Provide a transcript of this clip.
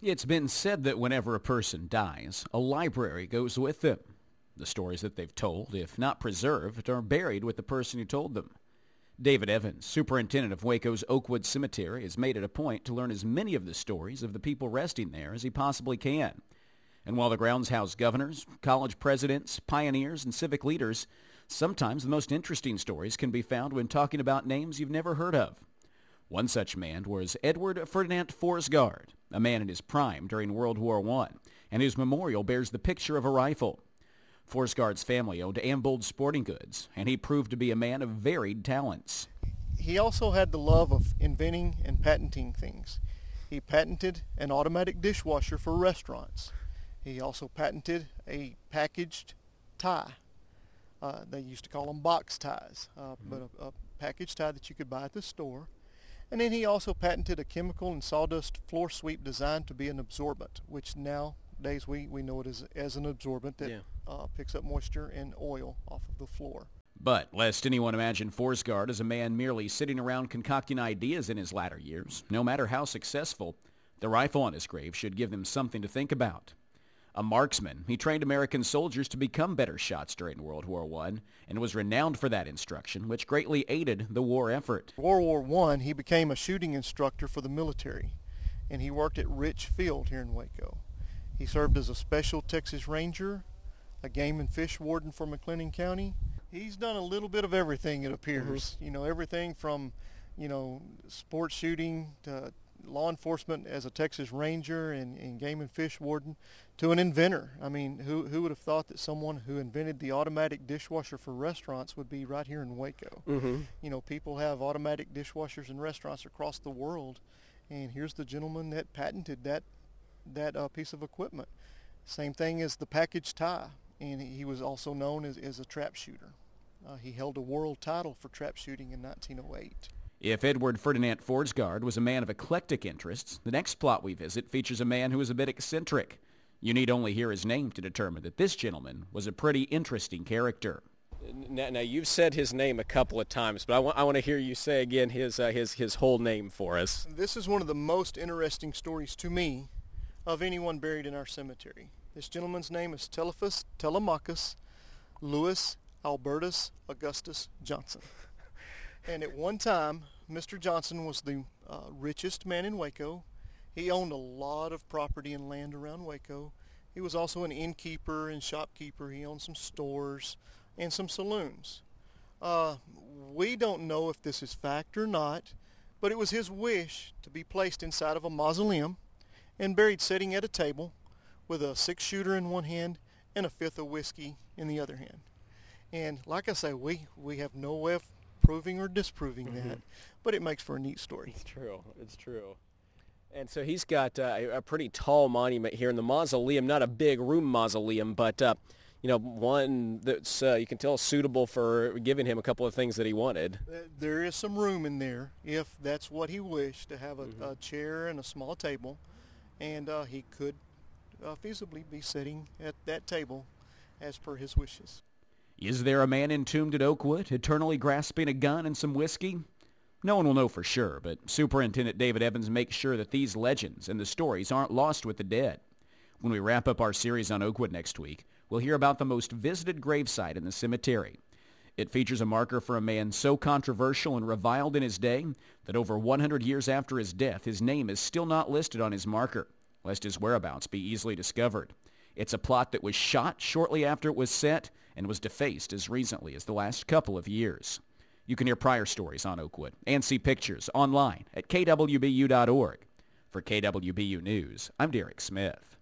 It's been said that whenever a person dies, a library goes with them. The stories that they've told, if not preserved, are buried with the person who told them. David Evans, superintendent of Waco's Oakwood Cemetery, has made it a point to learn as many of the stories of the people resting there as he possibly can. And while the grounds house governors, college presidents, pioneers, and civic leaders, sometimes the most interesting stories can be found when talking about names you've never heard of. One such man was Edward Ferdinand Forsgaard, a man in his prime during World War I, and whose memorial bears the picture of a rifle. Forsgaard's family owned Ambold Sporting Goods, and he proved to be a man of varied talents. He also had the love of inventing and patenting things. He patented an automatic dishwasher for restaurants. He also patented a packaged tie. Uh, they used to call them box ties, uh, mm-hmm. but a, a packaged tie that you could buy at the store. And then he also patented a chemical and sawdust floor sweep designed to be an absorbent, which nowadays we, we know it as, as an absorbent that yeah. uh, picks up moisture and oil off of the floor. But lest anyone imagine Forsgaard as a man merely sitting around concocting ideas in his latter years, no matter how successful, the rifle on his grave should give them something to think about. A marksman, he trained American soldiers to become better shots during World War I and was renowned for that instruction, which greatly aided the war effort. World War I, he became a shooting instructor for the military, and he worked at Rich Field here in Waco. He served as a special Texas Ranger, a game and fish warden for McLennan County. He's done a little bit of everything, it appears. Mm-hmm. You know, everything from, you know, sports shooting to law enforcement as a Texas Ranger and, and, game and fish warden to an inventor. I mean, who, who would have thought that someone who invented the automatic dishwasher for restaurants would be right here in Waco? Mm-hmm. You know, people have automatic dishwashers in restaurants across the world, and here's the gentleman that patented that that uh, piece of equipment. Same thing as the package tie, and he was also known as, as a trap shooter. Uh, he held a world title for trap shooting in 1908. If Edward Ferdinand Forsgaard was a man of eclectic interests, the next plot we visit features a man who is a bit eccentric. You need only hear his name to determine that this gentleman was a pretty interesting character. Now, now you've said his name a couple of times, but I want, I want to hear you say again his, uh, his, his whole name for us. This is one of the most interesting stories to me of anyone buried in our cemetery. This gentleman's name is Telephus Telemachus Louis Albertus Augustus Johnson. And at one time, Mr. Johnson was the uh, richest man in Waco. He owned a lot of property and land around Waco. He was also an innkeeper and shopkeeper. He owned some stores and some saloons. Uh, we don't know if this is fact or not, but it was his wish to be placed inside of a mausoleum and buried sitting at a table with a six shooter in one hand and a fifth of whiskey in the other hand. And like I say, we, we have no way of proving or disproving mm-hmm. that, but it makes for a neat story. It's true. It's true. And so he's got uh, a pretty tall monument here in the mausoleum, not a big room mausoleum, but uh, you know one that's uh, you can tell suitable for giving him a couple of things that he wanted. There is some room in there if that's what he wished to have a, mm-hmm. a chair and a small table, and uh, he could uh, feasibly be sitting at that table as per his wishes. Is there a man entombed at Oakwood, eternally grasping a gun and some whiskey? No one will know for sure, but Superintendent David Evans makes sure that these legends and the stories aren't lost with the dead. When we wrap up our series on Oakwood next week, we'll hear about the most visited gravesite in the cemetery. It features a marker for a man so controversial and reviled in his day that over 100 years after his death, his name is still not listed on his marker, lest his whereabouts be easily discovered. It's a plot that was shot shortly after it was set and was defaced as recently as the last couple of years. You can hear prior stories on Oakwood and see pictures online at kwbu.org. For KWBU News, I'm Derek Smith.